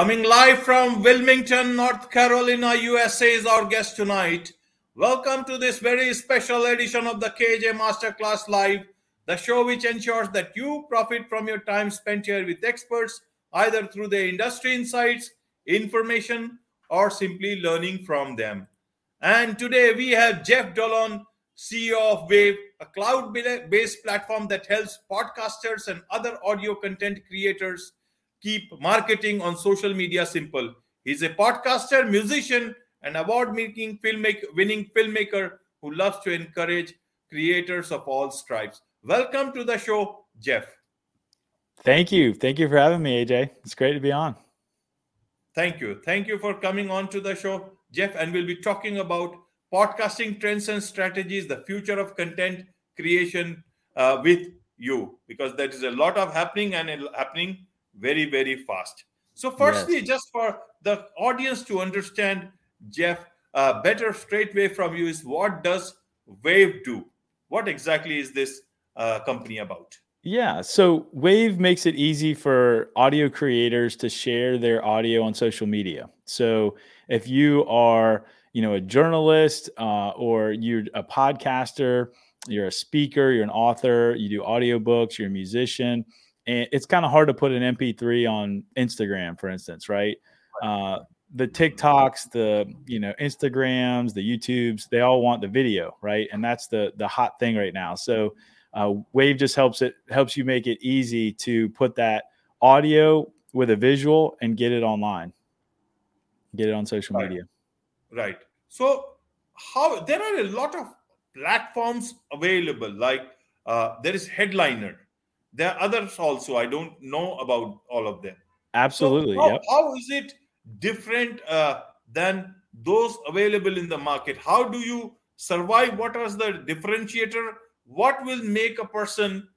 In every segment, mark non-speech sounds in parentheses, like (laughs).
Coming live from Wilmington, North Carolina, USA is our guest tonight. Welcome to this very special edition of the KJ Masterclass Live, the show which ensures that you profit from your time spent here with experts, either through their industry insights, information, or simply learning from them. And today we have Jeff Dolan, CEO of Wavve, a cloud based platform that helps podcasters and other audio content creators keep marketing on social media simple. He's a podcaster, musician, and award-winning filmmaker, winning filmmaker who loves to encourage creators of all stripes. Welcome to the show, Jeff. Thank you. Thank you for having me, AJ. It's great to be on. Thank you. Thank you for coming on to the show, Jeff. And we'll be talking about podcasting trends and strategies, the future of content creation uh, with you, because there is a lot of happening and happening very, very fast. So, firstly, yes. just for the audience to understand, Jeff, uh, better straightway from you is what does Wavve do? What exactly is this uh, company about? Yeah, so Wavve makes it easy for audio creators to share their audio on social media. So if you are, you know, a journalist uh, or you're a podcaster, you're a speaker, you're an author, you do audiobooks, you're a musician, and it's kind of hard to put an MP3 on Instagram, for instance, right? Uh, the TikToks, the you know Instagrams, the YouTubes, they all want the video, right? And that's the the hot thing right now. So uh, Wavve just helps it helps you make it easy to put that audio with a visual and get it online, get it on social right. media. Right. So how there are a lot of platforms available. Like uh, there is Headliner there are others also. I don't know about all of them. Absolutely. So how, yep. how is it different uh, than those available in the market? How do you survive? What is the differentiator? What will make a person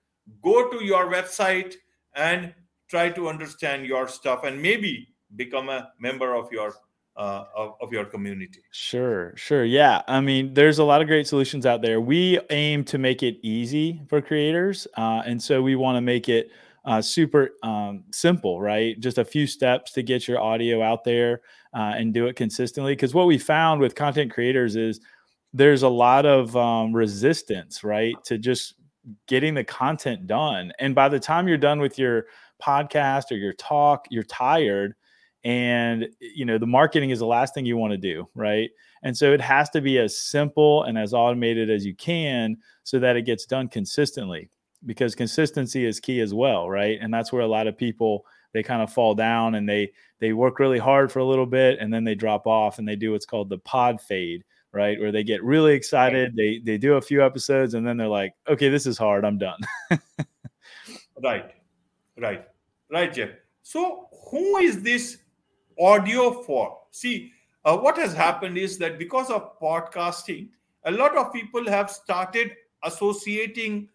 go to your website and try to understand your stuff and maybe become a member of your uh, of, of, your community. Sure, sure. Yeah. I mean, there's a lot of great solutions out there. We aim to make it easy for creators. Uh, and so we want to make it uh, super um, simple, right? Just a few steps to get your audio out there uh, and do it consistently. Because what we found with content creators is there's a lot of um, resistance, right, to just getting the content done. And by the time you're done with your podcast or your talk, you're tired and you know the marketing is the last thing you want to do right? And so it has to be as simple and as automated as you can so that it gets done consistently because consistency is key as well right? And that's where a lot of people they kind of fall down and they they work really hard for a little bit and then they drop off and they do what's called the pod fade right? Where they get really excited they they do a few episodes and then they're like okay this is hard i'm done. (laughs) Right. Right. Right jeff. So who is this audio for. See, uh, what has happened is that because of podcasting, a lot of people have started associating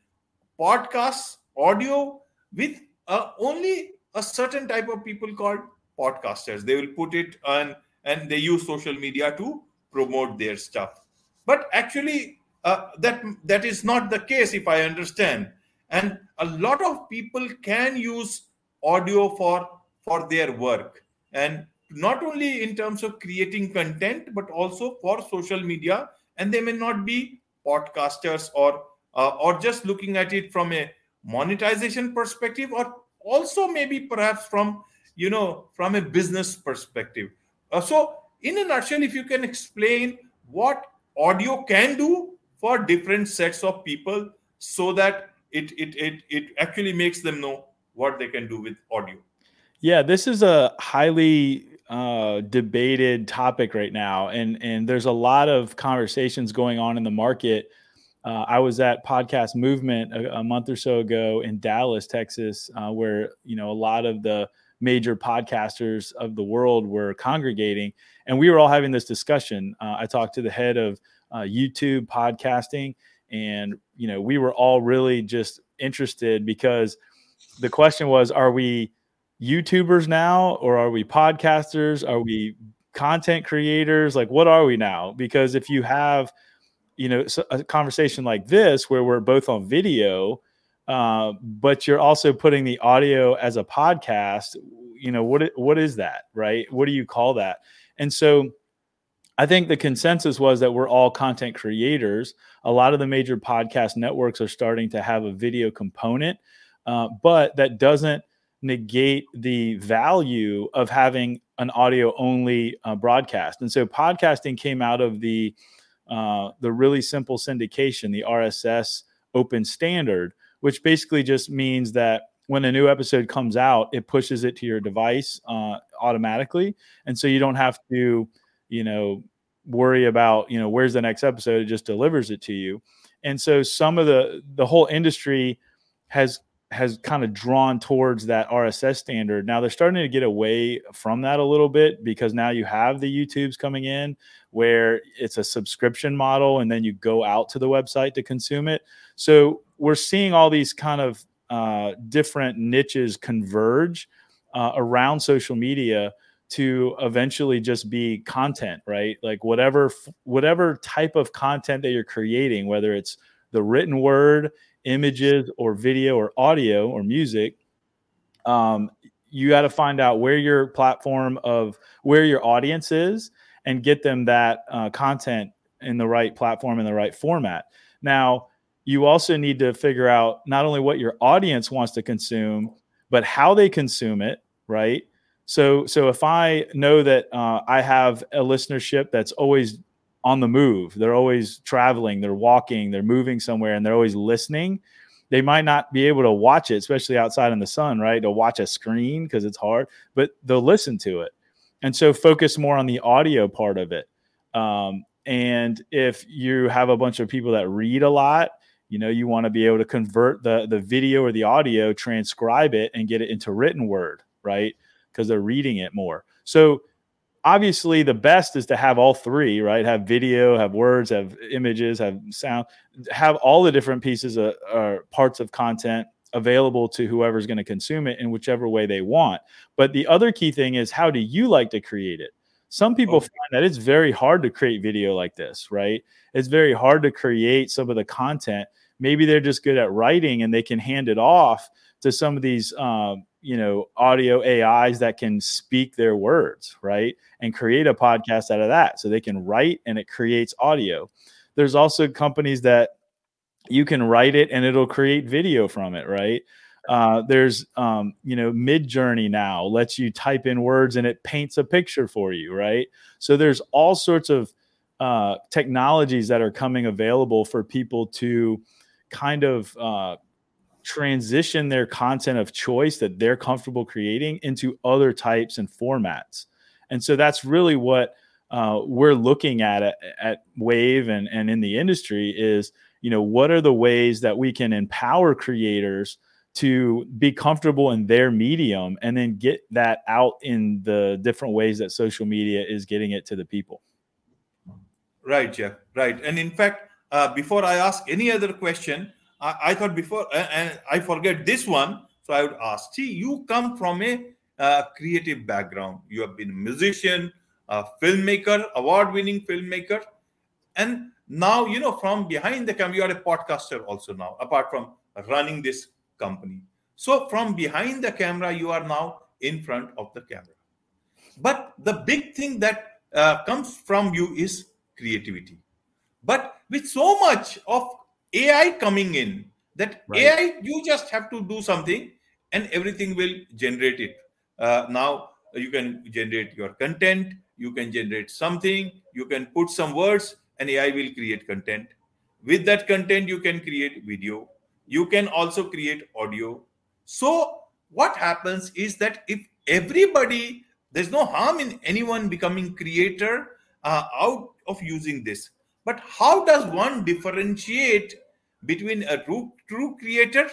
podcasts, audio, with uh, only a certain type of people called podcasters. They will put it on and they use social media to promote their stuff. But actually, uh, that that is not the case, if I understand. And a lot of people can use audio for for their work and not only in terms of creating content but also for social media. And they may not be podcasters or uh, or just looking at it from a monetization perspective or also maybe perhaps from you know from a business perspective. Uh, so in a nutshell if you can explain what audio can do for different sets of people so that it it it, it actually makes them know what they can do with audio yeah, this is a highly uh, debated topic right now, and and there's a lot of conversations going on in the market. Uh, I was at Podcast Movement a, a, month or so ago in Dallas, Texas, uh, where you know a lot of the major podcasters of the world were congregating, and we were all having this discussion. Uh, I talked to the head of uh, YouTube podcasting, and you know we were all really just interested because the question was, are we YouTubers now, or are we podcasters? Are we content creators? Like, what are we now? Because if you have, you know, a conversation like this where we're both on video, uh, but you're also putting the audio as a podcast. You know what? What is that, right? What do you call that? And so, I think the consensus was that we're all content creators. A lot of the major podcast networks are starting to have a video component, uh, but that doesn't negate the value of having an audio only uh, broadcast. And so, podcasting came out of the uh, the really simple syndication, the RSS open standard, which basically just means that when a new episode comes out, it pushes it to your device uh, automatically, and so you don't have to, you know, worry about you know where's the next episode. It just delivers it to you. And so some of the the whole industry has has kind of drawn towards that RSS standard. Now they're starting to get away from that a little bit because now you have the YouTubes coming in where it's a subscription model and then you go out to the website to consume it. So we're seeing all these kind of uh, different niches converge uh, around social media to eventually just be content, right? Like whatever whatever type of content that you're creating, whether it's the written word images or video or audio or music, um, you got to find out where your platform of where your audience is and get them that uh, content in the right platform in the right format. Now, you also need to figure out not only what your audience wants to consume, but how they consume it, right? So, so if I know that uh, I have a listenership that's always on the move. They're always traveling, they're walking, they're moving somewhere, and they're always listening. They might not be able to watch it, especially outside in the sun, right? To watch a screen because it's hard, but they'll listen to it. And so focus more on the audio part of it. Um, and if you have a bunch of people that read a lot, you know, you want to be able to convert the the video or the audio, transcribe it, and get it into written word, right? Because they're reading it more. So obviously the best is to have all three right? Have video have words have images have sound have all the different pieces of or parts of content available to whoever's going to consume it in whichever way they want. But the other key thing is how do you like to create it? Some people okay. find that it's very hard to create video like this right? It's very hard to create some of the content. Maybe they're just good at writing and they can hand it off to some of these um, you know audio ais that can speak their words right? And create a podcast out of that so they can write and it creates audio. There's also companies that you can write it and it'll create video from it right? Uh, there's um, you know Midjourney now lets you type in words and it paints a picture for you right? So there's all sorts of uh, technologies that are coming available for people to kind of uh, transition their content of choice that they're comfortable creating into other types and formats. And so that's really what uh, we're looking at, at at Wavve and, and in the industry is, you know, what are the ways that we can empower creators to be comfortable in their medium and then get that out in the different ways that social media is getting it to the people. Right, Jeff. Right. And in fact, uh, before I ask any other question, I, I thought before, and I forget this one. So I would ask, see, you come from a uh, creative background. You have been a musician, a filmmaker, award-winning filmmaker, and now you know from behind the camera, you are a podcaster also now. Apart from running this company, so from behind the camera, you are now in front of the camera. But the big thing that uh, comes from you is creativity. But with so much of AI coming in. That right. AI, you just have to do something and everything will generate it. Uh, now you can generate your content, you can generate something, you can put some words, and AI will create content. With that content, you can create video. You can also create audio. So, what happens is that if everybody, there's no harm in anyone becoming creator uh, out of using this but how does one differentiate between a true, true creator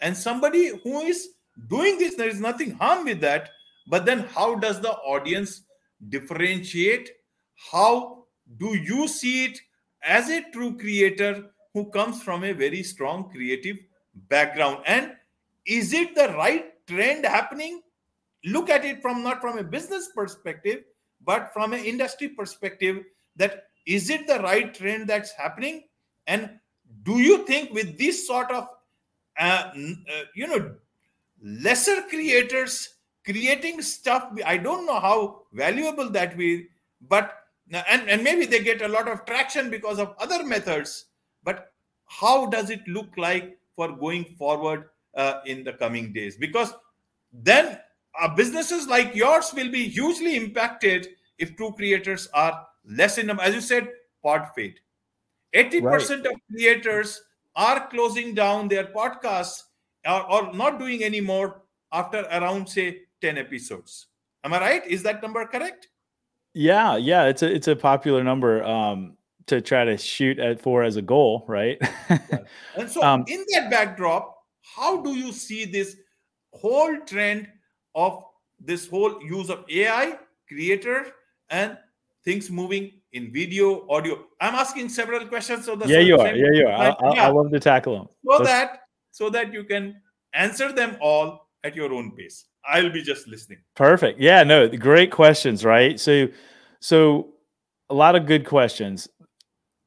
and somebody who is doing this? There is nothing harm with that. But then, how does the audience differentiate? How do you see it as a true creator who comes from a very strong creative background? And is it the right trend happening? Look at it from not from a business perspective, but from an industry perspective that is it the right trend that's happening? And do you think with this sort of uh, uh, you know lesser creators creating stuff i don't know how valuable that will but and, and maybe they get a lot of traction because of other methods but how does it look like for going forward uh, in the coming days because then uh, businesses like yours will be hugely impacted if true creators are less in number as you said pod fade 80% right. of creators are closing down their podcasts or, or not doing anymore after around say 10 episodes. Am i right? Is that number correct? Yeah yeah it's a it's a popular number um to try to shoot at for as a goal right? (laughs) And so um, in that backdrop how do you see this whole trend of this whole use of ai creator and things moving in video audio. I'm asking several questions so the yeah you are. yeah you are. I, I, yeah. I love to tackle them. So Let's... that so that you can answer them all at your own pace. I'll be just listening. Perfect. Yeah no great questions right? So so a lot of good questions.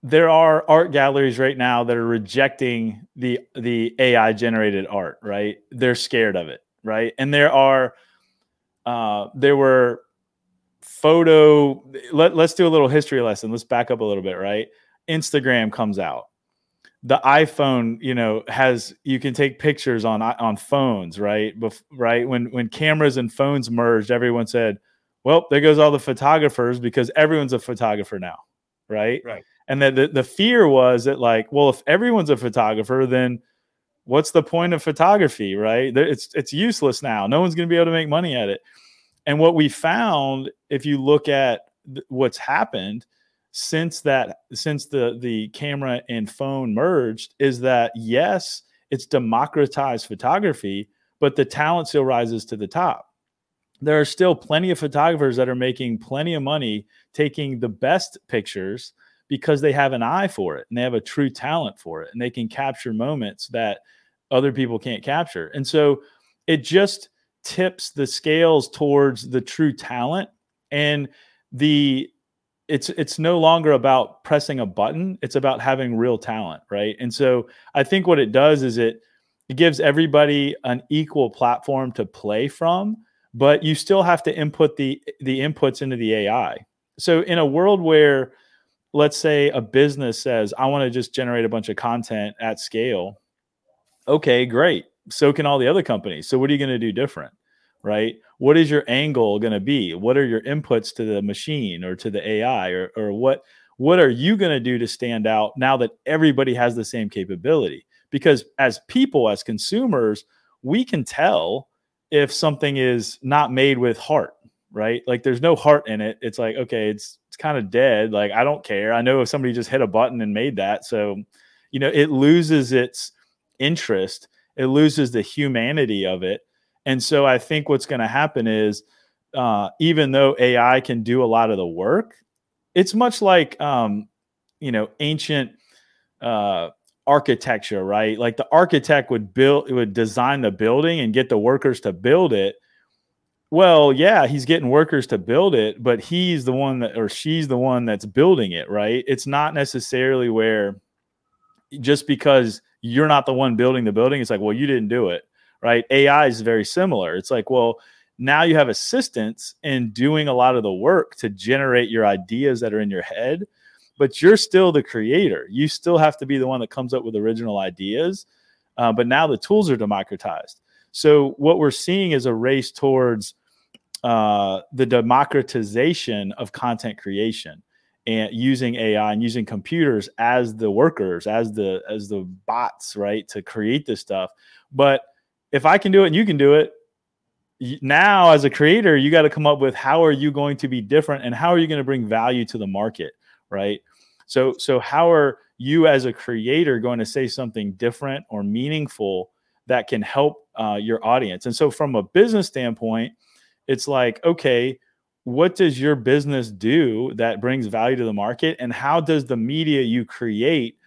There are art galleries right now that are rejecting the the ai generated art right? They're scared of it right? And there are uh there were photo let, let's do a little history lesson. Let's back up a little bit right? Instagram comes out. The iphone you know has you can take pictures on on phones right? Bef- right? When when cameras and phones merged everyone said well there goes all the photographers because everyone's a photographer now right? Right. And that the, the fear was that like well if everyone's a photographer then what's the point of photography right? It's it's useless now. No one's going to be able to make money at it and what we found, if you look at th- what's happened since that, since the the camera and phone merged, is that yes, it's democratized photography, but the talent still rises to the top. There are still plenty of photographers that are making plenty of money taking the best pictures because they have an eye for it and they have a true talent for it and they can capture moments that other people can't capture. And so it just tips the scales towards the true talent and the it's it's no longer about pressing a button it's about having real talent right? And so i think what it does is it it gives everybody an equal platform to play from but you still have to input the the inputs into the ai so in a world where let's say a business says i want to just generate a bunch of content at scale okay great so can all the other companies. So what are you going to do different? Right? What is your angle going to be? What are your inputs to the machine or to the AI or or what what are you going to do to stand out now that everybody has the same capability? Because as people as consumers, we can tell if something is not made with heart, right? Like there's no heart in it. It's like okay, it's it's kind of dead. Like I don't care. I know if somebody just hit a button and made that. So, you know, it loses its interest it loses the humanity of it. And so I think what's going to happen is, uh, even though AI can do a lot of the work, it's much like, um, you know, ancient uh, architecture, right? Like the architect would build, would design the building and get the workers to build it. Well, yeah, he's getting workers to build it, but he's the one that, or she's the one that's building it, right? It's not necessarily where just because you're not the one building the building. It's like, well, you didn't do it, right? AI is very similar. It's like, well, now you have assistants in doing a lot of the work to generate your ideas that are in your head, but you're still the creator. You still have to be the one that comes up with original ideas. Uh, but now the tools are democratized. So what we're seeing is a race towards uh, the democratization of content creation and using AI and using computers as the workers, as the as the bots, right, to create this stuff. But if I can do it and you can do it, now as a creator, you got to come up with how are you going to be different and how are you going to bring value to the market, right? So so how are you as a creator going to say something different or meaningful that can help uh, your audience? And so from a business standpoint, it's like okay what does your business do that brings value to the market and how does the media you create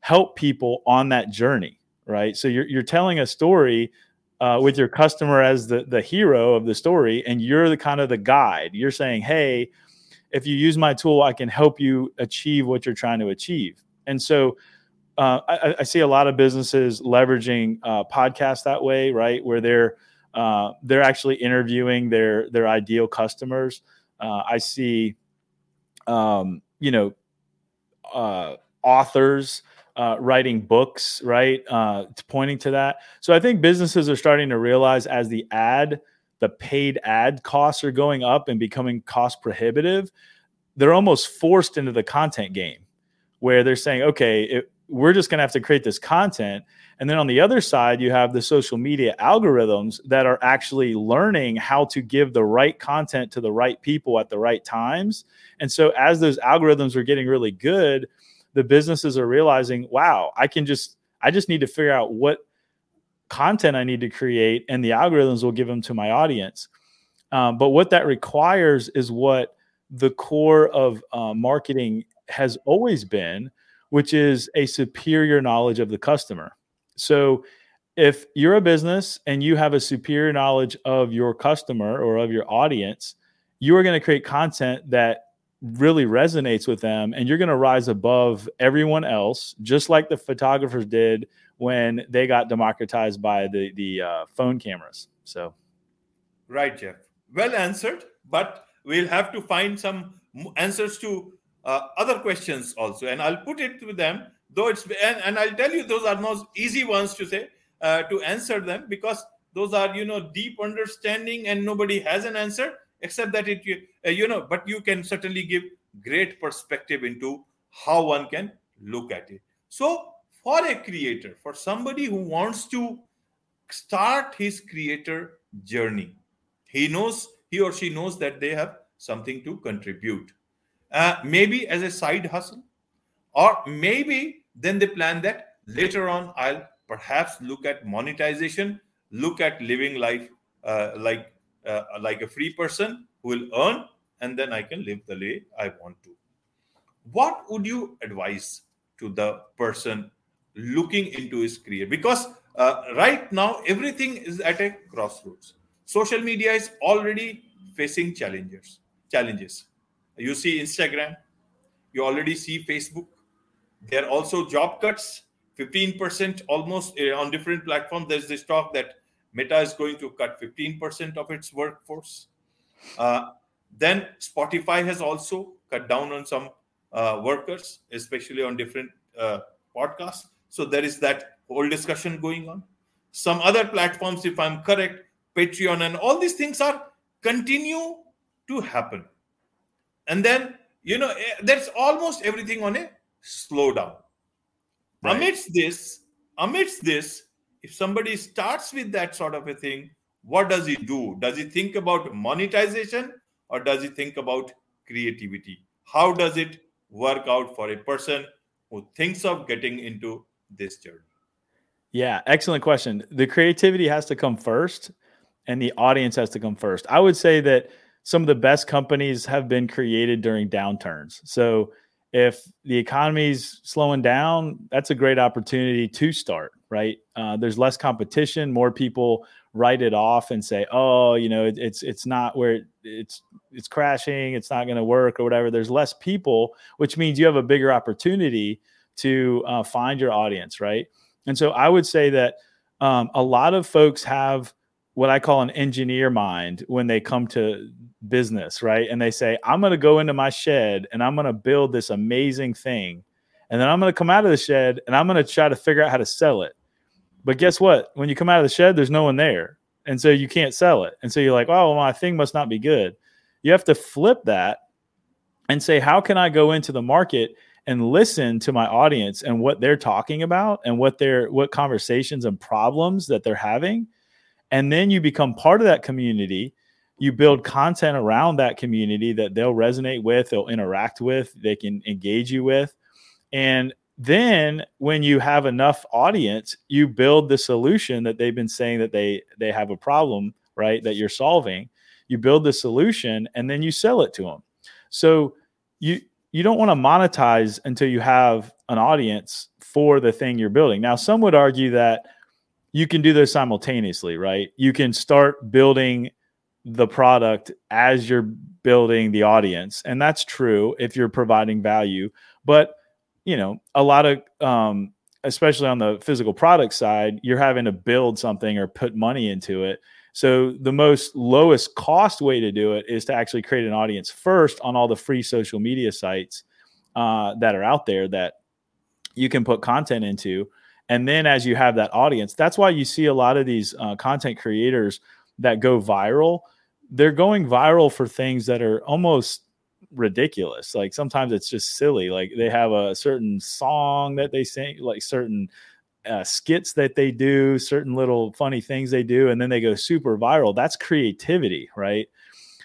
help people on that journey right so you're, you're telling a story uh, with your customer as the, the hero of the story and you're the kind of the guide you're saying hey if you use my tool i can help you achieve what you're trying to achieve and so uh, I, I, see a lot of businesses leveraging uh, podcasts that way, right? Where they're uh, they're actually interviewing their their ideal customers. Uh, I see, um, you know, uh, authors uh, writing books, right? It's pointing to that. So I think businesses are starting to realize as the ad, the paid ad costs are going up and becoming cost prohibitive. They're almost forced into the content game where they're saying, okay, it, we're just going to have to create this content. And then on the other side, you have the social media algorithms that are actually learning how to give the right content to the right people at the right times. And so as those algorithms are getting really good, the businesses are realizing, wow, I can just I just need to figure out what content I need to create, and the algorithms will give them to my audience. Um, but what that requires is what the core of uh, marketing has always been, which is a superior knowledge of the customer. So if you're a business and you have a superior knowledge of your customer or of your audience, you are going to create content that really resonates with them and you're going to rise above everyone else just like the photographers did when they got democratized by the the uh, phone cameras. So. Right jeff. Well answered but we'll have to find some answers to uh, other questions also, and I'll put it to them. Though it's and, and I'll tell you those are not easy ones to say uh, to answer them because those are you know deep understanding and nobody has an answer except that it uh, you know but you can certainly give great perspective into how one can look at it so for a creator for somebody who wants to start his creator journey he knows he or she knows that they have something to contribute uh, maybe as a side hustle, or maybe then they plan that later on I'll perhaps look at monetization, look at living life uh, like uh, like a free person who will earn, and then I can live the way I want to. What would you advise to the person looking into his career? Because uh, right now everything is at a crossroads. Social media is already facing challenges. Challenges you see Instagram, you already see Facebook. There are also job cuts, 15% almost uh, on different platforms. There's this talk that Meta is going to cut 15% of its workforce. Uh, then Spotify has also cut down on some uh, workers, especially on different uh, podcasts. So there is that whole discussion going on. Some other platforms, if I'm correct, Patreon and all these things are continue to happen and then you know eh, that's almost everything on a slowdown. Right. amidst this amidst this if somebody starts with that sort of a thing what does he do? Does he think about monetization or does he think about creativity? How does it work out for a person who thinks of getting into this journey? Yeah excellent question. The creativity has to come first and the audience has to come first. I would say that some of the best companies have been created during downturns. So if the economy's slowing down, that's a great opportunity to start, right? Uh, there's less competition, more people write it off and say, "Oh, you know, it, it's it's not where it, it's it's crashing, it's not going to work or whatever." There's less people, which means you have a bigger opportunity to uh, find your audience, right? And so I would say that um, a lot of folks have what I call an engineer mind when they come to business, right? And they say, I'm going to go into my shed and I'm going to build this amazing thing. And then I'm going to come out of the shed and I'm going to try to figure out how to sell it. But guess what? When you come out of the shed, there's no one there. And so you can't sell it. And so you're like, oh, well, my thing must not be good. You have to flip that and say, how can I go into the market and listen to my audience and what they're talking about and what their what conversations and problems that they're having and then you become part of that community. You build content around that community that they'll resonate with they'll interact with they can engage you with. And then when you have enough audience you build the solution that they've been saying that they they have a problem right that you're solving. You build the solution and then you sell it to them so you you don't want to monetize until you have an audience for the thing you're building. Now some would argue that you can do those simultaneously, right? You can start building the product as you're building the audience. And that's true if you're providing value. But, you know, a lot of um, especially on the physical product side, you're having to build something or put money into it. So the most lowest cost way to do it is to actually create an audience first on all the free social media sites uh, that are out there that you can put content into. And then as you have that audience, that's why you see a lot of these uh, content creators that go viral. They're going viral for things that are almost ridiculous. Like sometimes it's just silly. Like they have a certain song that they sing, like certain uh, skits that they do, certain little funny things they do, and then they go super viral. That's creativity, right?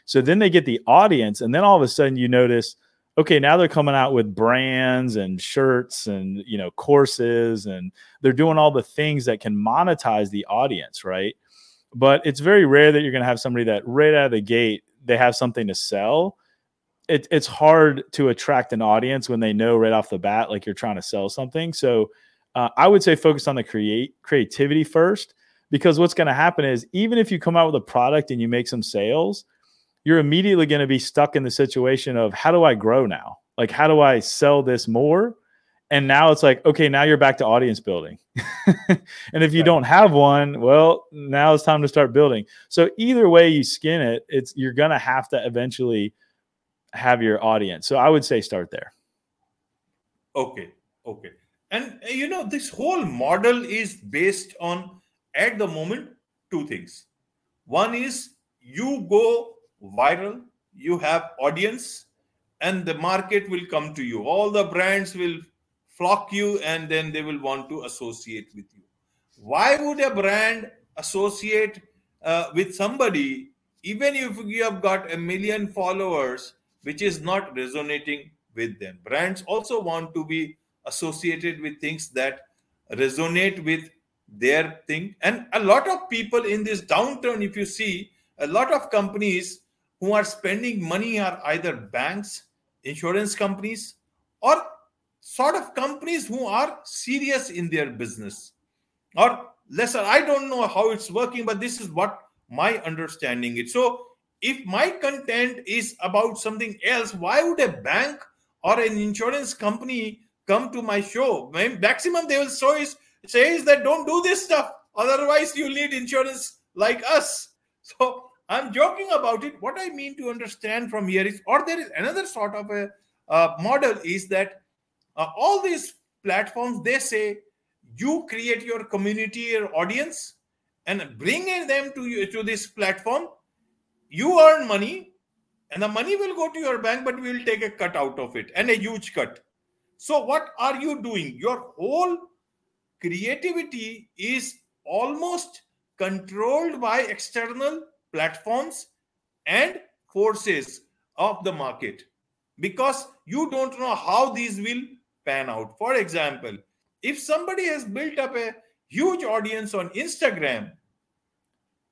So then they get the audience, and then all of a sudden you notice, okay, now they're coming out with brands and shirts and you know courses, and they're doing all the things that can monetize the audience, right? But it's very rare that you're going to have somebody that right out of the gate they have something to sell it, it's hard to attract an audience when they know right off the bat like you're trying to sell something. So uh, I would say focus on the create creativity first because what's going to happen is even if you come out with a product and you make some sales, you're immediately going to be stuck in the situation of how do I grow now? Like how do I sell this more? And now it's like okay, now you're back to audience building. (laughs) and if you don't have one, well, now it's time to start building. So either way you skin it, it's you're going to have to eventually have your audience. So I would say start there. Okay. Okay. And uh, you know, this whole model is based on at the moment two things. One is you go viral, you have audience, and the market will come to you. All the brands will flock you, and then they will want to associate with you. Why would a brand associate uh, with somebody even if you have got a million followers which is not resonating with them. Brands also want to be associated with things that resonate with their thing. And a lot of people in this downturn, if you see, a lot of companies who are spending money are either banks, insurance companies, or sort of companies who are serious in their business. Or lesser, I don't know how it's working, but this is what my understanding is. So if my content is about something else why would a bank or an insurance company come to my show maximum they will show is say is that don't do this stuff otherwise you need insurance like us so i'm joking about it. What i mean to understand from here is or there is another sort of a uh, model is that uh, all these platforms they say you create your community or audience and bring them to you to this platform. You earn money and the money will go to your bank but we will take a cut out of it and a huge cut. So what are you doing? Your whole creativity is almost controlled by external platforms and forces of the market because you don't know how these will pan out for example if somebody has built up a huge audience on instagram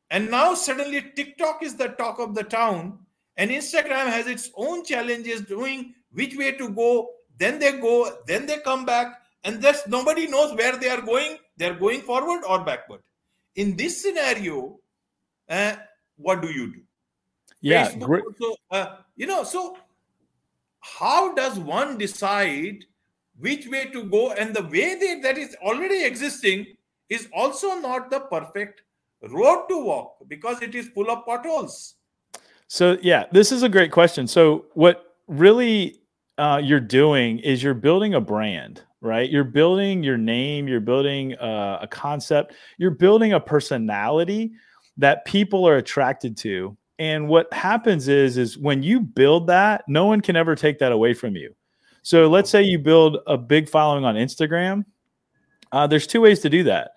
and now suddenly TikTok is the talk of the town, and Instagram has its own challenges doing which way to go. Then they go, then they come back, and thus nobody knows where they are going. They're going forward or backward. In this scenario, uh, what do you do? Yeah, great. Also, uh, you know, so how does one decide which way to go? And the way they, that is already existing is also not the perfect road to walk because it is full of potholes. So yeah, this is a great question. So what really uh, you're doing is you're building a brand, right? You're building your name, you're building uh, a concept, you're building a personality that people are attracted to. And what happens is, is when you build that, no one can ever take that away from you. So let's say you build a big following on Instagram. Uh, there's two ways to do that.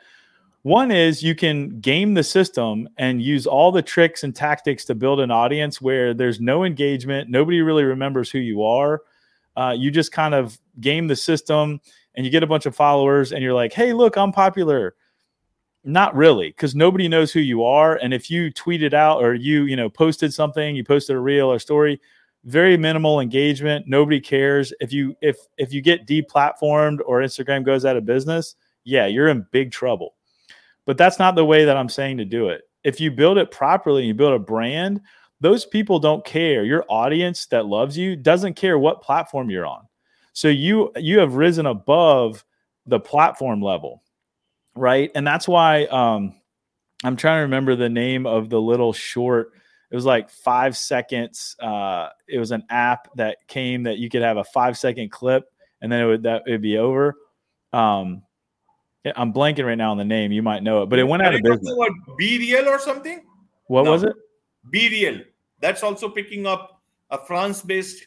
One is you can game the system and use all the tricks and tactics to build an audience where there's no engagement, nobody really remembers who you are. Uh, you just kind of game the system and you get a bunch of followers and you're like, hey, look, I'm popular. Not really, because nobody knows who you are. And if you tweeted out or you, you know, posted something, you posted a reel or story, very minimal engagement. Nobody cares. If you if if you get deplatformed or Instagram goes out of business, yeah, you're in big trouble. But that's not the way that I'm saying to do it. If you build it properly, you build a brand, those people don't care. Your audience that loves you doesn't care what platform you're on. So you you have risen above the platform level, right? And that's why um, I'm trying to remember the name of the little short. It was like five seconds. Uh, it was an app that came that you could have a five second clip, and then it would that would be over. Um, I'm blanking right now on the name. You might know it, but it went out of business. What BeReal or something? What no. was it? BeReal. That's also picking up a France-based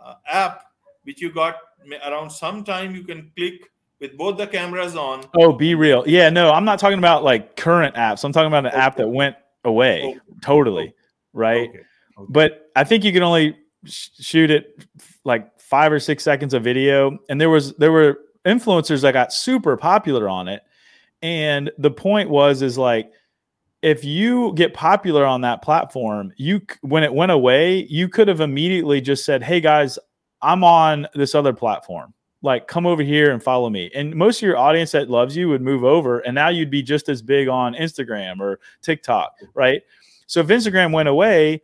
uh, app which you got around some time. You can click with both the cameras on. Oh, be real. Yeah, no, I'm not talking about like current apps. I'm talking about an okay. app that went away oh. totally, right? Okay. Okay. But I think you can only sh- shoot it like five or six seconds of video, and there was there were influencers that got super popular on it. And the point was, is like, if you get popular on that platform, you when it went away, you could have immediately just said, "Hey guys, I'm on this other platform. Like, come over here and follow me." And most of your audience that loves you would move over, and now you'd be just as big on Instagram or TikTok, right? So if Instagram went away,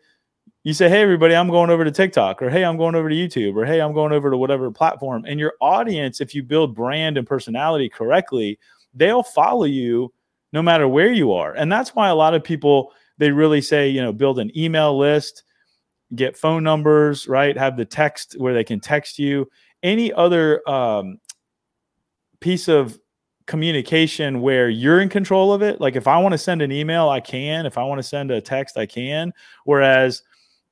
you say, Hey, everybody, I'm going over to TikTok, or Hey, I'm going over to YouTube, or Hey, I'm going over to whatever platform. And your audience, if you build brand and personality correctly, they'll follow you no matter where you are. And that's why a lot of people, they really say, you know, build an email list, get phone numbers, right? Have the text where they can text you. Any other um, piece of communication where you're in control of it. Like if I want to send an email, I can. If I want to send a text, I can. Whereas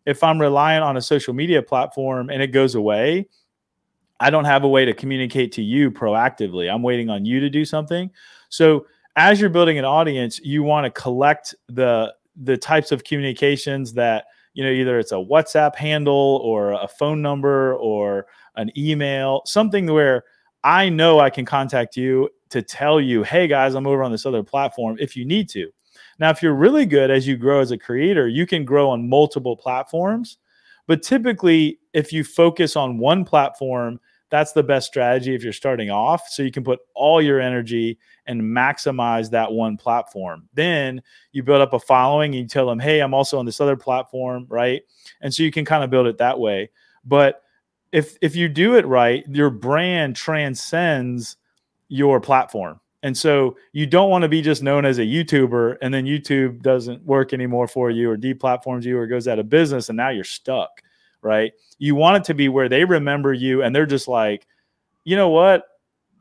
if I'm reliant on a social media platform and it goes away, I don't have a way to communicate to you proactively. I'm waiting on you to do something. So as you're building an audience, you want to collect the the types of communications that you know either it's a WhatsApp handle or a phone number or an email, something where I know I can contact you to tell you, "Hey guys, I'm over on this other platform if you need to." Now, if you're really good as you grow as a creator, you can grow on multiple platforms. But typically, if you focus on one platform, that's the best strategy if you're starting off. So you can put all your energy and maximize that one platform. Then you build up a following and you tell them, hey, I'm also on this other platform, right? And so you can kind of build it that way. But if if you do it right, your brand transcends your platform. And so you don't want to be just known as a YouTuber and then YouTube doesn't work anymore for you or deplatforms you or goes out of business and now you're stuck, right? You want it to be where they remember you and they're just like, you know what?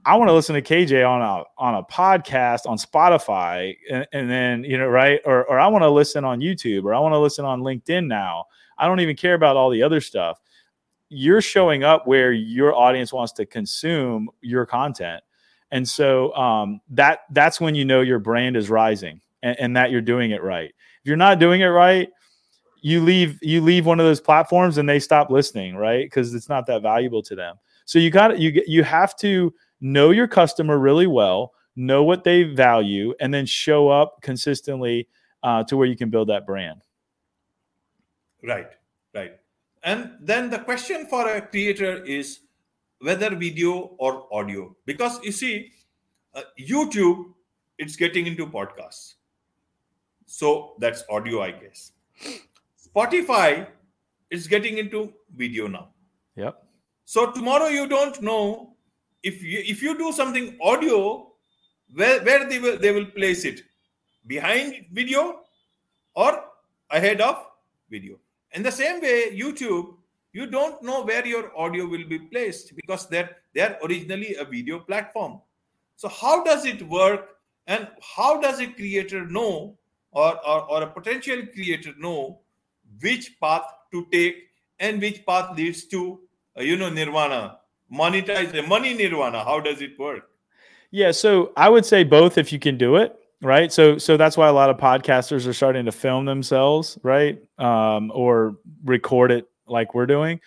I want to listen to KJ on a on a podcast on Spotify and, and then, you know, right? Or or I want to listen on YouTube or I want to listen on LinkedIn now. I don't even care about all the other stuff. You're showing up where your audience wants to consume your content and so um, that that's when you know your brand is rising and, and that you're doing it right. If you're not doing it right, you leave you leave one of those platforms and they stop listening, right? Because it's not that valuable to them. So you got you you have to know your customer really well, know what they value, and then show up consistently uh, to where you can build that brand. Right, right. And then the question for a creator is whether video or audio. Because you see uh, youtube it's getting into podcasts. So that's audio i guess. Spotify is getting into video now. Yep. So tomorrow you don't know if you if you do something audio where where they will they will place it? Behind video or ahead of video in the same way youtube you don't know where your audio will be placed because they're they're originally a video platform. So how does it work and how does a creator know or, or, or a potential creator know which path to take and which path leads to uh, you know nirvana monetize the money nirvana? How does it work? Yeah so i would say both if you can do it right so so that's why a lot of podcasters are starting to film themselves right um, or record it like we're doing.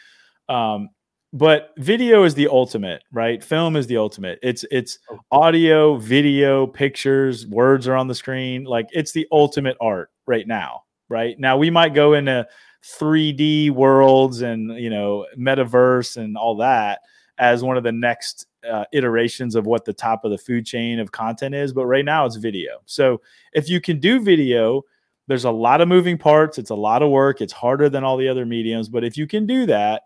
Um, but video is the ultimate, right? Film is the ultimate. It's it's audio, video, pictures, words are on the screen. Like it's the ultimate art right now, right? Now we might go into 3D worlds and you know metaverse and all that as one of the next uh, iterations of what the top of the food chain of content is. But right now it's video. So if you can do video, there's a lot of moving parts. It's a lot of work. It's harder than all the other mediums. But if you can do that,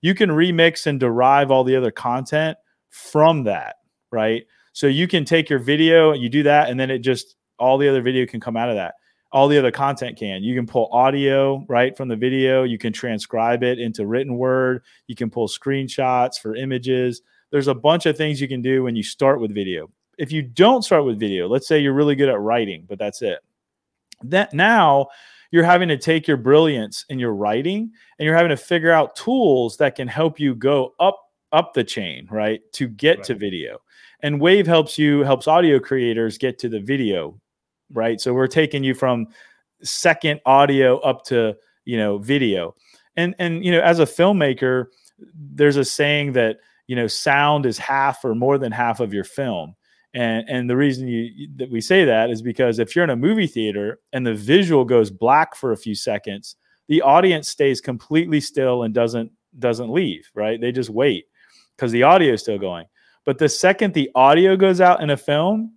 you can remix and derive all the other content from that, right? So you can take your video, you do that, and then it just all the other video can come out of that. All the other content can. You can pull audio right from the video. You can transcribe it into written word. You can pull screenshots for images. There's a bunch of things you can do when you start with video. If you don't start with video, let's say you're really good at writing, but that's it. That now you're having to take your brilliance in your writing and you're having to figure out tools that can help you go up up the chain, right? To get right. to video. And Wavve helps you helps audio creators get to the video, right? So we're taking you from second audio up to, you know, video. And and you know, as a filmmaker, there's a saying that, you know, sound is half or more than half of your film. And and the reason you that we say that is because if you're in a movie theater and the visual goes black for a few seconds, the audience stays completely still and doesn't doesn't leave, right? They just wait because the audio is still going. But the second the audio goes out in a film,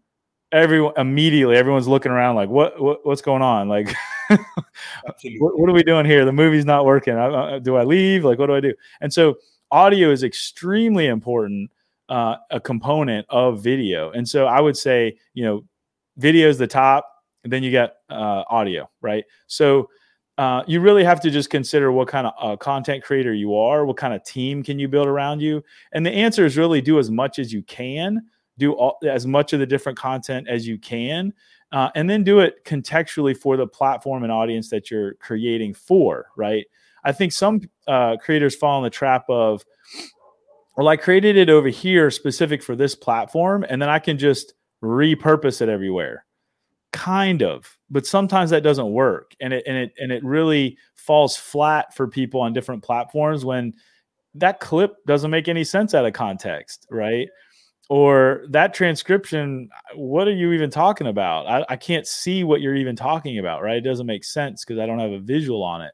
everyone immediately everyone's looking around like, what, what what's going on? Like, (laughs) what, what, are we doing here? The movie's not working. I, I, do I leave? Like, what do I do? And so audio is extremely important uh, a component of video. And so I would say, you know, video is the top, and then you get uh, audio, right? So uh, you really have to just consider what kind of uh, content creator you are, what kind of team can you build around you, and the answer is really do as much as you can, do all, as much of the different content as you can, uh, and then do it contextually for the platform and audience that you're creating for, right? I think some uh, creators fall in the trap of, well, I created it over here specific for this platform, and then I can just repurpose it everywhere. Kind of, but sometimes that doesn't work, and it and it and it really falls flat for people on different platforms when that clip doesn't make any sense out of context, right? Or that transcription, what are you even talking about? I, I can't see what you're even talking about, right? It doesn't make sense because I don't have a visual on it.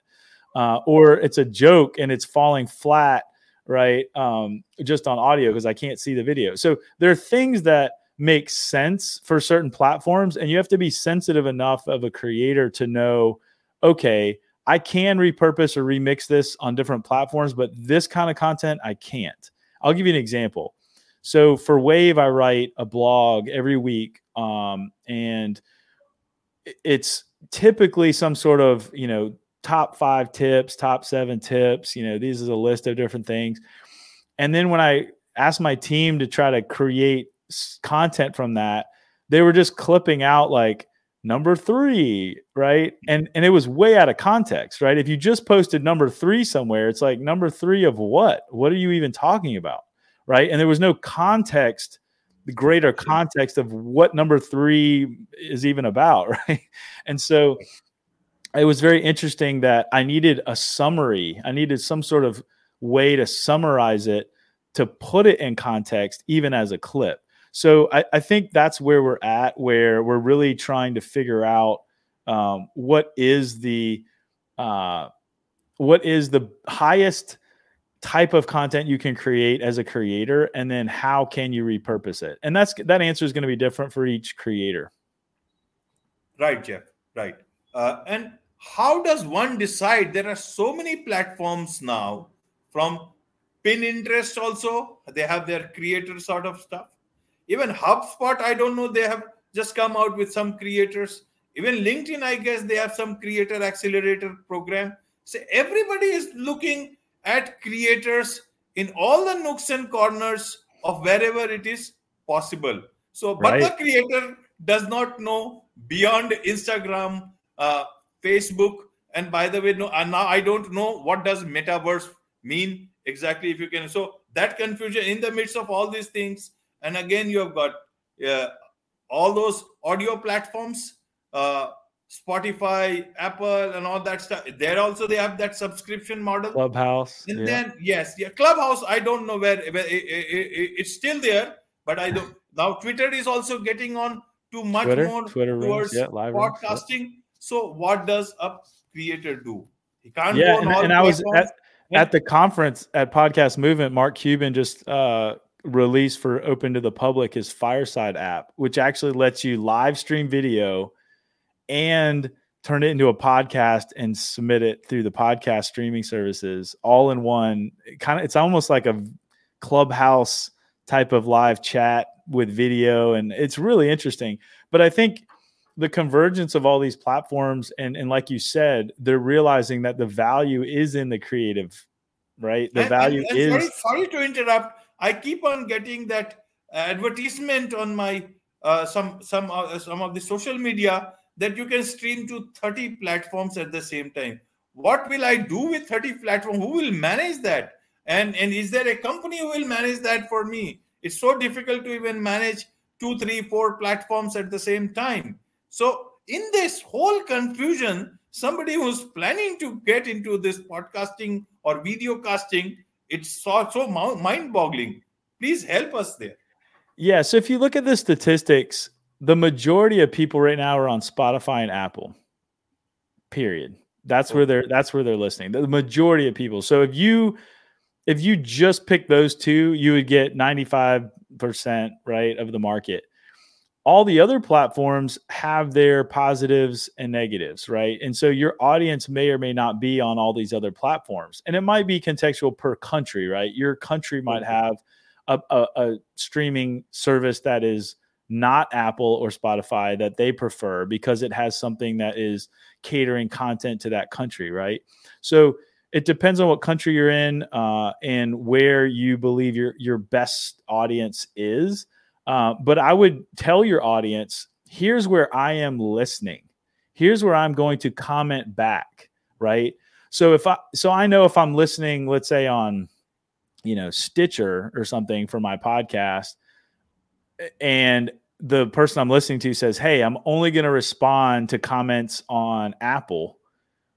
Uh, or it's a joke and it's falling flat right? Um, just on audio because I can't see the video. So there are things that make sense for certain platforms, and you have to be sensitive enough of a creator to know, okay, I can repurpose or remix this on different platforms, but this kind of content I can't. I'll give you an example. So for Wavve, I write a blog every week, um, and it's typically some sort of you know top five tips, top seven tips. You know, these is a list of different things. And then when I asked my team to try to create content from that, they were just clipping out like number three, right? And and it was way out of context, right? If you just posted number three somewhere, it's like number three of what? What are you even talking about? Right. And there was no context, the greater context of what number three is even about, (laughs) right? And so it was very interesting that I needed a summary. I needed some sort of way to summarize it to put it in context, even as a clip. So I, I think that's where we're at, where we're really trying to figure out um, what is the uh, what is the highest type of content you can create as a creator, and then how can you repurpose it? And that's that answer is going to be different for each creator. Right, Jeff. Right. Uh, and how does one decide? There are so many platforms now from Pinterest also, they have their creator sort of stuff. Even HubSpot, I don't know, they have just come out with some creators. Even LinkedIn, I guess they have some creator accelerator program. So everybody is looking at creators in all the nooks and corners of wherever it is possible. So, but right. the creator does not know beyond Instagram, uh, Facebook. And by the way, no, and now I don't know what does metaverse mean exactly. If you can, so that confusion in the midst of all these things, and again, you have got uh, all those audio platforms, uh, Spotify, Apple, and all that stuff. There also they have that subscription model. Clubhouse, and yeah. then yes, yeah, Clubhouse. I don't know where, where it, it, it, it's still there, but I don't. now Twitter is also getting on to much Twitter, more Twitter towards rooms, yeah, podcasting. So what does a creator do? He can't yeah, and, and I was at, at the conference at Podcast Movement. Mark Cuban just uh, released for open to the public his Fireside app, which actually lets you live stream video and turn it into a podcast and submit it through the podcast streaming services all in one. Kind of, it's almost like a clubhouse type of live chat with video, and it's really interesting. But I think the convergence of all these platforms, and and like you said, they're realizing that the value is in the creative, right? The And- value and- and is Sorry, sorry to interrupt. I keep on getting that advertisement on my uh, some some uh, some of the social media that you can stream to 30 platforms at the same time. What will I do with 30 platforms? Who will manage that? And and is there a company who will manage that for me? It's so difficult to even manage two, three, four platforms at the same time. So in this whole confusion, somebody who's planning to get into this podcasting or video casting, it's so, so mind boggling. Please help us there. Yeah. So if you look at the statistics, the majority of people right now are on Spotify and Apple. Period. That's where they're that's where they're listening. The majority of people. So if you if you just pick those two, you would get 95% right of the market. All the other platforms have their positives and negatives, right? And so your audience may or may not be on all these other platforms. And it might be contextual per country, right? Your country might have a, a, a streaming service that is not Apple or Spotify that they prefer because it has something that is catering content to that country, right? So it depends on what country you're in uh, and where you believe your your best audience is. Uh, but I would tell your audience, here's where I am listening. Here's where I'm going to comment back, right? So if I so I know if I'm listening, let's say on you know Stitcher or something for my podcast, and the person I'm listening to says, "Hey, I'm only going to respond to comments on Apple."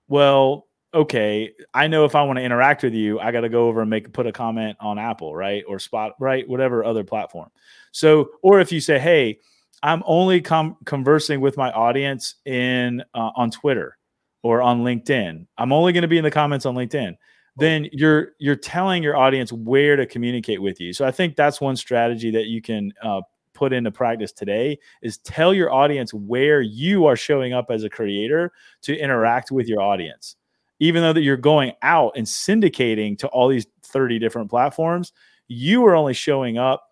Well, okay, I know if I want to interact with you, I got to go over and make put a comment on Apple, right, or Spot, right, whatever other platform. So, or if you say, "Hey, I'm only com- conversing with my audience in uh, on Twitter or on LinkedIn. I'm only going to be in the comments on LinkedIn." Then you're you're telling your audience where to communicate with you. So I think that's one strategy that you can uh, put into practice today is tell your audience where you are showing up as a creator to interact with your audience. Even though that you're going out and syndicating to all these 30 different platforms you are only showing up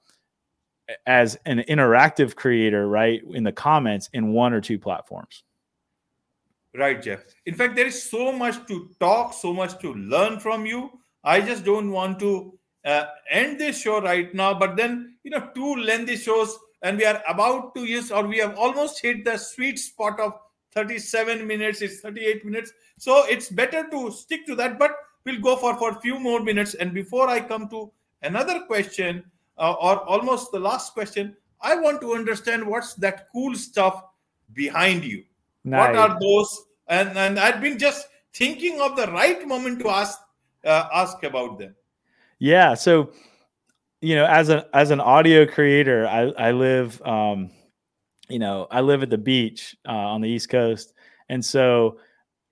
as an interactive creator right in the comments in one or two platforms. Right jeff. In fact there is so much to talk so much to learn from you. I just don't want to uh, end this show right now but then you know two lengthy shows and we are about to use or we have almost hit the sweet spot of 37 minutes. It's 38 minutes. So it's better to stick to that but we'll go for for a few more minutes. And before i come to another question uh, or almost the last question i want to understand what's that cool stuff behind you. Nice. what are those? And and i've been just thinking of the right moment to ask uh, ask about them yeah so you know as an as an audio creator i i live um you know i live at the beach uh, on the east coast. And so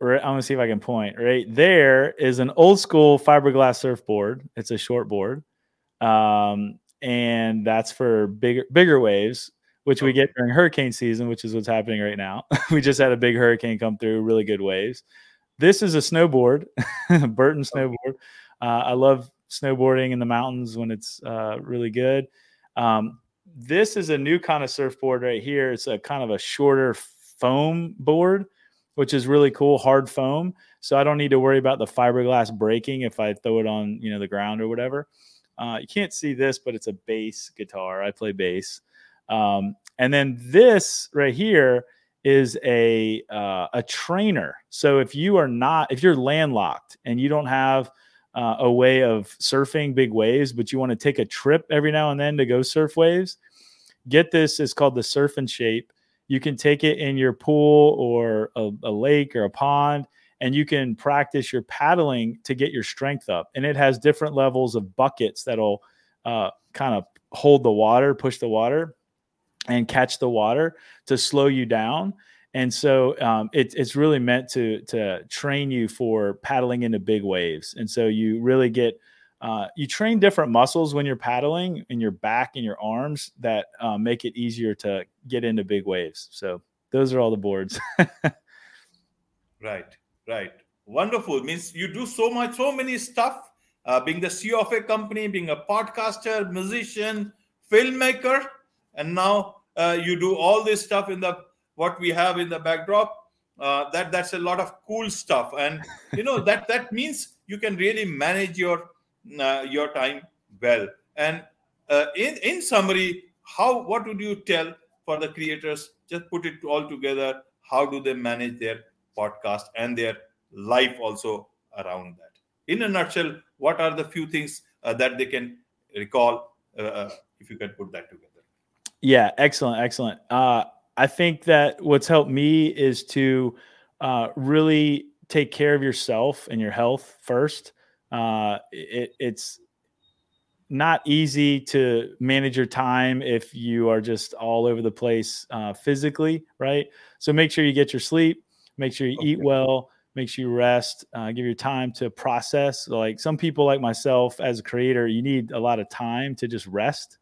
right, i'm gonna see if i can point right there is an old school fiberglass surfboard. It's a short board um and that's for bigger bigger waves which we get during hurricane season which is what's happening right now. (laughs) We just had a big hurricane come through really good waves. This is a snowboard (laughs) burton snowboard. Uh, i love snowboarding in the mountains when it's uh, really good. Um, this is a new kind of surfboard right here. It's a kind of a shorter foam board, which is really cool, hard foam. So I don't need to worry about the fiberglass breaking if I throw it on, you know, the ground or whatever. Uh, you can't see this, but it's a bass guitar. I play bass. Um, and then this right here is a uh, a trainer. So if you are not, if you're landlocked and you don't have uh, a way of surfing big waves, but you want to take a trip every now and then to go surf waves, get this. It's called the Surf and Shape. You can take it in your pool or a, a lake or a pond, and you can practice your paddling to get your strength up. And it has different levels of buckets that'll uh, kind of hold the water, push the water, and catch the water to slow you down. And so um, it, it's really meant to to train you for paddling into big waves. And so you really get uh, you train different muscles when you're paddling in your back and your arms that uh, make it easier to get into big waves. So those are all the boards. (laughs) right, right, wonderful. Means you do so much, so many stuff. uh, being the CEO of a company, being a podcaster, musician, filmmaker, and now uh, you do all this stuff in the what we have in the backdrop. Uh, that that's a lot of cool stuff, and you know that that means you can really manage your uh, your time well. And uh, in in summary, how what would you tell for the creators? Just put it all together. How do they manage their podcast and their life also around that? In a nutshell, what are the few things uh, that they can recall uh, uh, if you can put that together? Yeah, excellent, excellent. I think that what's helped me is to uh, really take care of yourself and your health first. Uh, it, it's not easy to manage your time if you are just all over the place uh, physically, right? So make sure you get your sleep, make sure you okay. eat well, make sure you rest, uh, give your time to process. Like some people, like myself, as a creator, you need a lot of time to just rest.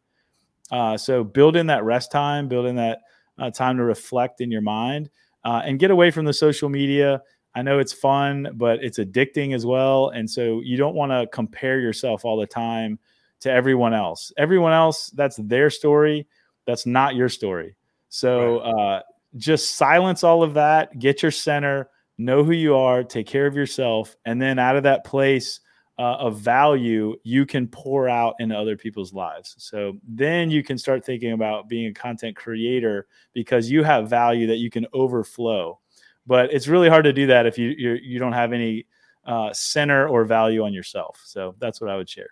Uh, so build in that rest time, build in that uh, time to reflect in your mind, uh, and get away from the social media. I know it's fun, but it's addicting as well. And so you don't want to compare yourself all the time to everyone else. Everyone else, that's their story. That's not your story. So uh, just silence all of that, get your center, know who you are, take care of yourself. And then out of that place uh, of value, you can pour out into other people's lives. So then you can start thinking about being a content creator because you have value that you can overflow. But it's really hard to do that if you you do not have any uh, center or value on yourself. So that's what I would share.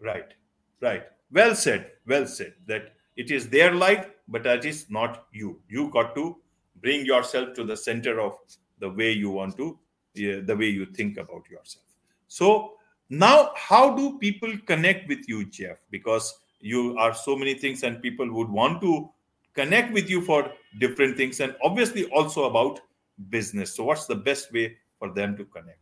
Right, right. Well said. Well said. That it is their life, but that is not you. You got to bring yourself to the center of the way you want to, the way you think about yourself. So now, how do people connect with you, Jeff? Because you are so many things, and people would want to connect with you for different things, and obviously also about business. So, what's the best way for them to connect?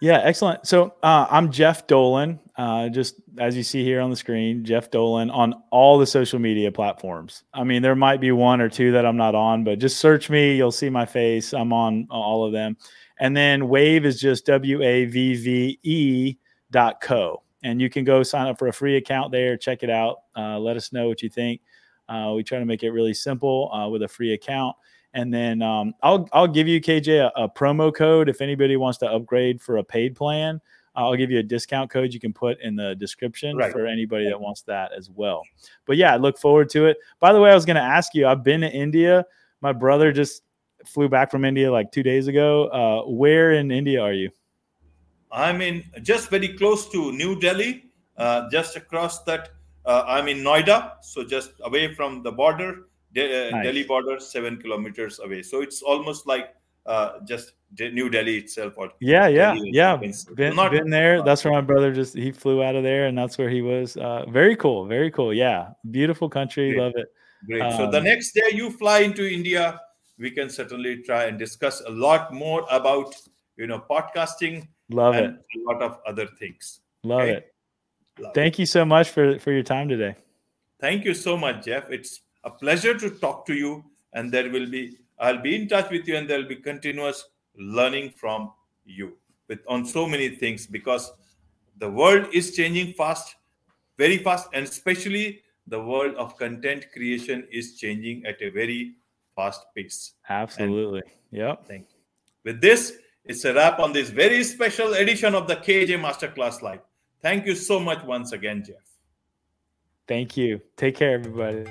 Yeah, excellent. So uh, I'm Jeff Dolan, uh, just as you see here on the screen, Jeff Dolan on all the social media platforms. I mean, there might be one or two that I'm not on, but just search me. You'll see my face. I'm on all of them. And then Wavve is just W A V V E dot co. And you can go sign up for a free account there, check it out. Uh, let us know what you think. Uh, we try to make it really simple uh, with a free account. And then um, I'll I'll give you KJ a, a, promo code if anybody wants to upgrade for a paid plan. I'll give you a discount code you can put in the description right. for anybody that wants that as well. But yeah, I look forward to it. By the way, I was going to ask you. I've been to India. My brother just flew back from India like two days ago. Uh, where in India are you? I'm in just very close to New Delhi, uh, just across that. Uh, I'm in Noida, so just away from the border. De- uh, nice. Delhi border, seven kilometers away. So it's almost like uh, just New Delhi itself. Or yeah, yeah, Delhi yeah. Been, not, been there. That's where my brother just he flew out of there, and that's where he was. Uh, very cool, very cool. Yeah, beautiful country. Great. Love it. Great. Um, so the next day you fly into India, we can certainly try and discuss a lot more about you know podcasting. Love it. A lot of other things. Love okay? it. Love Thank it. you so much for for your time today. Thank you so much, Jeff. It's a pleasure to talk to you. And there will be, I'll be in touch with you, and there'll be continuous learning from you with on so many things because the world is changing fast, very fast, and especially the world of content creation is changing at a very fast pace. Absolutely. And yep. Thank you. With this, it's a wrap on this very special edition of the KJ Masterclass Live. Thank you so much once again, Jeff. Thank you. Take care, everybody.